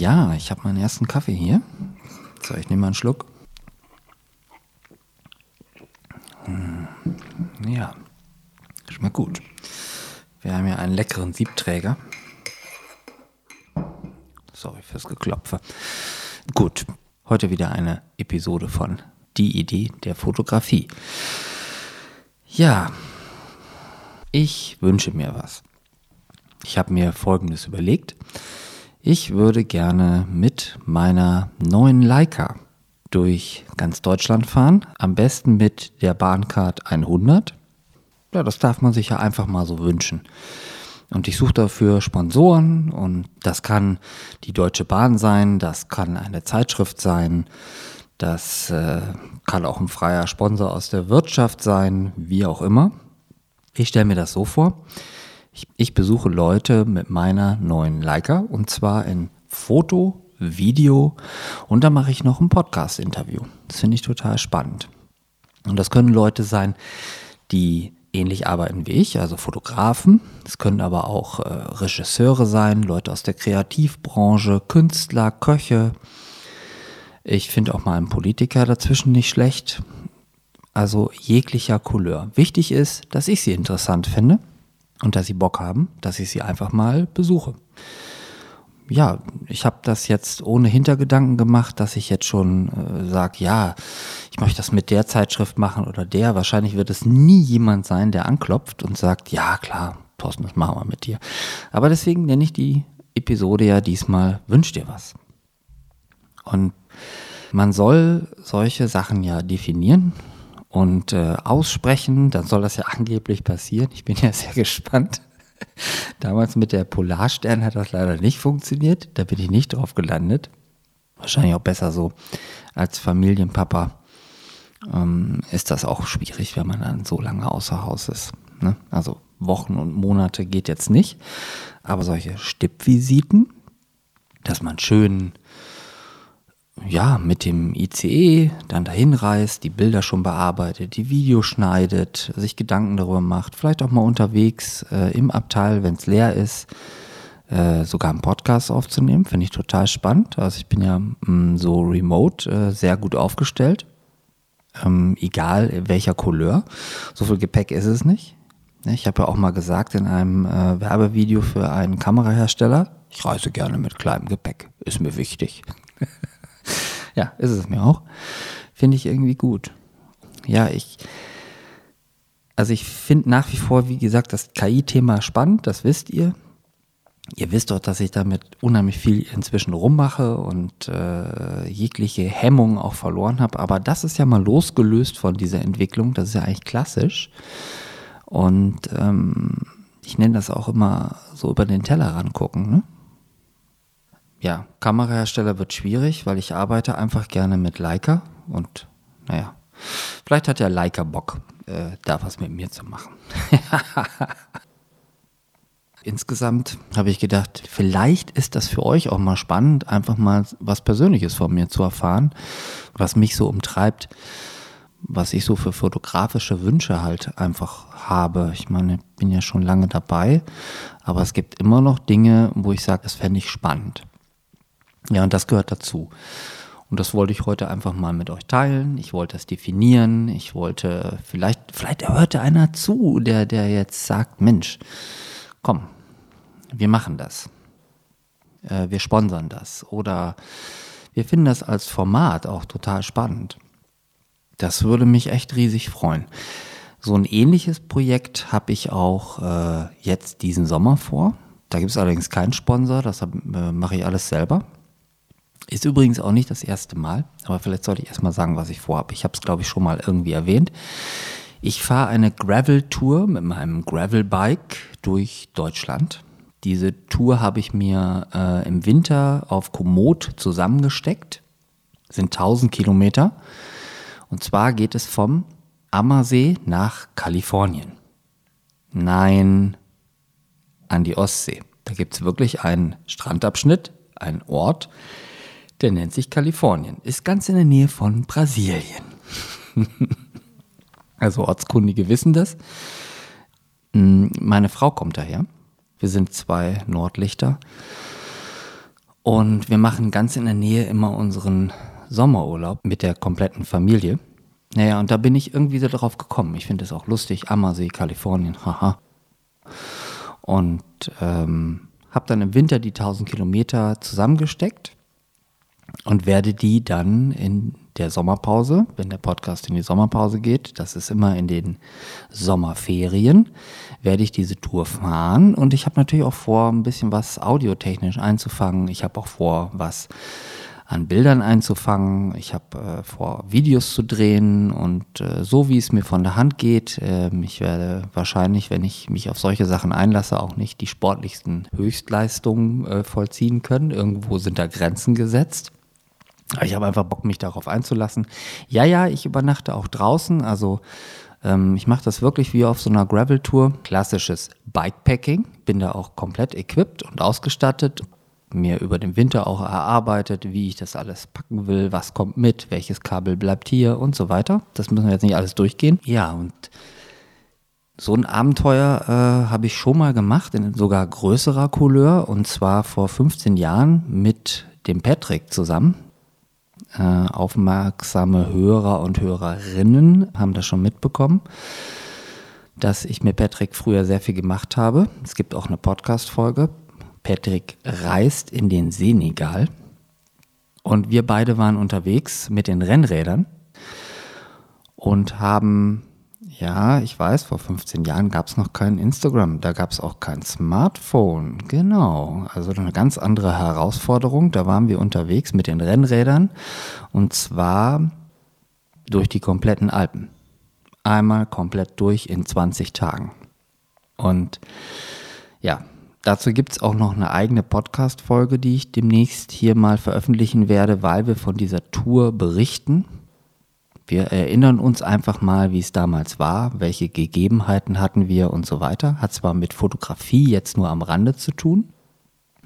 ich habe meinen ersten Kaffee hier. So, ich nehme mal einen Schluck. Hm, ja, schmeckt gut. Wir haben hier einen leckeren Siebträger. Sorry fürs Geklopfe. Gut, heute wieder eine Episode von Die Idee der Fotografie. Ja, ich wünsche mir was. Ich habe mir Folgendes überlegt. Ich würde gerne mit meiner neuen Leica durch ganz Deutschland fahren. Am besten mit der Bahncard 100. Ja, das darf man sich ja einfach mal so wünschen. Und ich suche dafür Sponsoren und das kann die Deutsche Bahn sein, das kann eine Zeitschrift sein, das äh, kann auch ein freier Sponsor aus der Wirtschaft sein, wie auch immer. Ich stelle mir das so vor. Ich, ich besuche Leute mit meiner neuen Leica und zwar in Foto, Video und dann mache ich noch ein Podcast-Interview. Das finde ich total spannend. Und das können Leute sein, die ähnlich arbeiten wie ich, also Fotografen. Es können aber auch äh, Regisseure sein, Leute aus der Kreativbranche, Künstler, Köche. Ich finde auch mal einen Politiker dazwischen nicht schlecht. Also jeglicher Couleur. Wichtig ist, dass ich sie interessant finde und dass sie Bock haben, dass ich sie einfach mal besuche. Ja, ich habe das jetzt ohne Hintergedanken gemacht, dass ich jetzt schon äh, sage, ja, ich möchte das mit der Zeitschrift machen oder der. Wahrscheinlich wird es nie jemand sein, der anklopft und sagt, ja klar, Thorsten, das machen wir mit dir. Aber deswegen nenne ich die Episode ja diesmal Wünsch dir was. Und man soll solche Sachen ja definieren und äh, aussprechen, dann soll das ja angeblich passieren. Ich bin ja sehr gespannt. Damals mit der Polarstern hat das leider nicht funktioniert. Da bin ich nicht drauf gelandet. Wahrscheinlich auch besser so. Als Familienpapa ähm, ist das auch schwierig, wenn man dann so lange außer Haus ist. Ne? Also Wochen und Monate geht jetzt nicht. Aber solche Stippvisiten, dass man schön ja, mit dem ICE dann dahin reist, die Bilder schon bearbeitet, die Videos schneidet, sich Gedanken darüber macht, vielleicht auch mal unterwegs äh, im Abteil, wenn es leer ist, äh, sogar einen Podcast aufzunehmen, finde ich total spannend. Also ich bin ja mh, mm, so remote äh, sehr gut aufgestellt, ähm, egal welcher Couleur. So viel Gepäck ist es nicht. Ich habe ja auch mal gesagt in einem äh, Werbevideo für einen Kamerahersteller, ich reise gerne mit kleinem Gepäck, ist mir wichtig. Ja, ist es mir auch. Finde ich irgendwie gut. Ja, ich. Also ich finde nach wie vor, wie gesagt, das KI-Thema spannend, das wisst ihr. Ihr wisst doch, dass ich damit unheimlich viel inzwischen rummache und äh, jegliche Hemmung auch verloren habe. Aber das ist ja mal losgelöst von dieser Entwicklung. Das ist ja eigentlich klassisch. Und ähm, ich nenne das auch immer so über den Teller rangucken. Ne? Ja, Kamerahersteller wird schwierig, weil ich arbeite einfach gerne mit Leica und naja, vielleicht hat ja Leica Bock, äh, da was mit mir zu machen. Insgesamt habe ich gedacht, vielleicht ist das für euch auch mal spannend, einfach mal was Persönliches von mir zu erfahren, was mich so umtreibt, was ich so für fotografische Wünsche halt einfach habe. Ich meine, ich bin ja schon lange dabei, aber es gibt immer noch Dinge, wo ich sage, das fände ich spannend. Ja, und das gehört dazu. Und das wollte ich heute einfach mal mit euch teilen. Ich wollte es definieren. Ich wollte, vielleicht, vielleicht hört einer zu, der, der jetzt sagt, Mensch, komm, wir machen das. Äh, wir sponsern das. Oder wir finden das als Format auch total spannend. Das würde mich echt riesig freuen. So ein ähnliches Projekt habe ich auch äh, jetzt diesen Sommer vor. Da gibt es allerdings keinen Sponsor, das äh, mache ich alles selber. Ist übrigens auch nicht das erste Mal, aber vielleicht sollte ich erstmal sagen, was ich vorhabe. Ich habe es, glaube ich, schon mal irgendwie erwähnt. Ich fahre eine Gravel-Tour mit meinem Gravel-Bike durch Deutschland. Diese Tour habe ich mir äh, im Winter auf Komoot zusammengesteckt. Das sind 1000 Kilometer. Und zwar geht es vom Ammersee nach Kalifornien. Nein, an die Ostsee. Da gibt es wirklich einen Strandabschnitt, einen Ort, der nennt sich Kalifornien. Ist ganz in der Nähe von Brasilien. also Ortskundige wissen das. Hm, meine Frau kommt daher. Wir sind zwei Nordlichter. Und wir machen ganz in der Nähe immer unseren Sommerurlaub mit der kompletten Familie. Naja, und da bin ich irgendwie so drauf gekommen. Ich finde es auch lustig, Ammersee, Kalifornien, haha. Und ähm, habe dann im Winter die 1000 Kilometer zusammengesteckt und werde die dann in der Sommerpause, wenn der Podcast in die Sommerpause geht, das ist immer in den Sommerferien, werde ich diese Tour fahren und ich habe natürlich auch vor, ein bisschen was audiotechnisch einzufangen. Ich habe auch vor, was an Bildern einzufangen. Ich habe äh, vor, Videos zu drehen und äh, so wie es mir von der Hand geht. Äh, ich werde wahrscheinlich, wenn ich mich auf solche Sachen einlasse, auch nicht die sportlichsten Höchstleistungen äh, vollziehen können. Irgendwo sind da Grenzen gesetzt. Ich habe einfach Bock, mich darauf einzulassen. Ja, ja, ich übernachte auch draußen. Also ähm, ich mache das wirklich wie auf so einer Gravel-Tour. Klassisches Bikepacking. Bin da auch komplett equipped und ausgestattet. Mir über den Winter auch erarbeitet, wie ich das alles packen will, was kommt mit, welches Kabel bleibt hier und so weiter. Das müssen wir jetzt nicht alles durchgehen. Ja, und so ein Abenteuer äh, habe ich schon mal gemacht, in sogar größerer Couleur, und zwar vor 15 Jahren mit dem Patrick zusammen. Äh, aufmerksame Hörer und Hörerinnen haben das schon mitbekommen, dass ich mit Patrick früher sehr viel gemacht habe. Es gibt auch eine Podcast-Folge. Patrick reist in den Senegal. Und wir beide waren unterwegs mit den Rennrädern und haben ja, ich weiß, vor 15 Jahren gab es noch kein Instagram, da gab es auch kein Smartphone. Genau, also eine ganz andere Herausforderung. Da waren wir unterwegs mit den Rennrädern und zwar durch die kompletten Alpen. Einmal komplett durch in 20 Tagen. Und ja, dazu gibt es auch noch eine eigene Podcast-Folge, die ich demnächst hier mal veröffentlichen werde, weil wir von dieser Tour berichten. Wir erinnern uns einfach mal, wie es damals war, welche Gegebenheiten hatten wir und so weiter. Hat zwar mit Fotografie jetzt nur am Rande zu tun,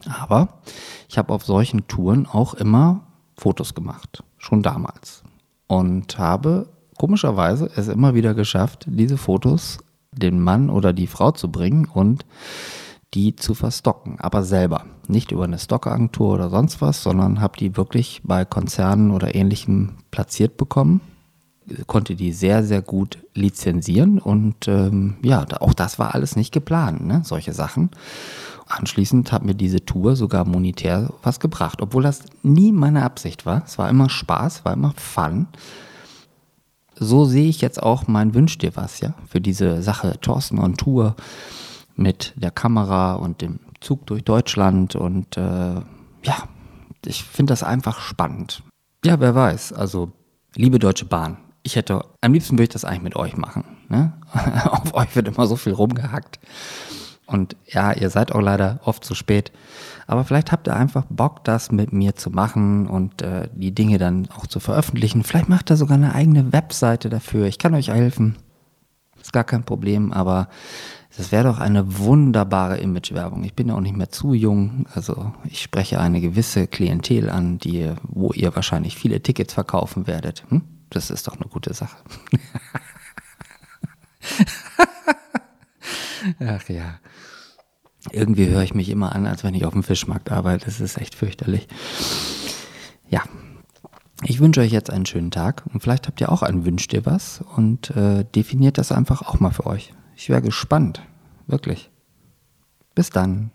aber ich habe auf solchen Touren auch immer Fotos gemacht, schon damals. Und habe komischerweise es immer wieder geschafft, diese Fotos den Mann oder die Frau zu bringen und die zu verstocken, aber selber. Nicht über eine Stockagentur oder sonst was, sondern habe die wirklich bei Konzernen oder ähnlichem platziert bekommen konnte die sehr, sehr gut lizenzieren und ähm, ja, auch das war alles nicht geplant, ne? solche Sachen. Anschließend hat mir diese Tour sogar monetär was gebracht, obwohl das nie meine Absicht war. Es war immer Spaß, war immer Fun. So sehe ich jetzt auch mein Wünsch dir was, ja, für diese Sache Thorsten on Tour mit der Kamera und dem Zug durch Deutschland und äh, ja, ich finde das einfach spannend. Ja, wer weiß, also liebe Deutsche Bahn, ich hätte, am liebsten würde ich das eigentlich mit euch machen. Ne? Auf euch wird immer so viel rumgehackt. Und ja, ihr seid auch leider oft zu spät. Aber vielleicht habt ihr einfach Bock, das mit mir zu machen und äh, die Dinge dann auch zu veröffentlichen. Vielleicht macht ihr sogar eine eigene Webseite dafür. Ich kann euch helfen. Ist gar kein Problem, aber das wäre doch eine wunderbare Imagewerbung. Ich bin ja auch nicht mehr zu jung. Also ich spreche eine gewisse Klientel an, die, wo ihr wahrscheinlich viele Tickets verkaufen werdet. Hm? Das ist doch eine gute Sache. Ach ja. Irgendwie höre ich mich immer an, als wenn ich auf dem Fischmarkt arbeite. Das ist echt fürchterlich. Ja. Ich wünsche euch jetzt einen schönen Tag und vielleicht habt ihr auch einen Wünsch dir was und äh, definiert das einfach auch mal für euch. Ich wäre gespannt. Wirklich. Bis dann.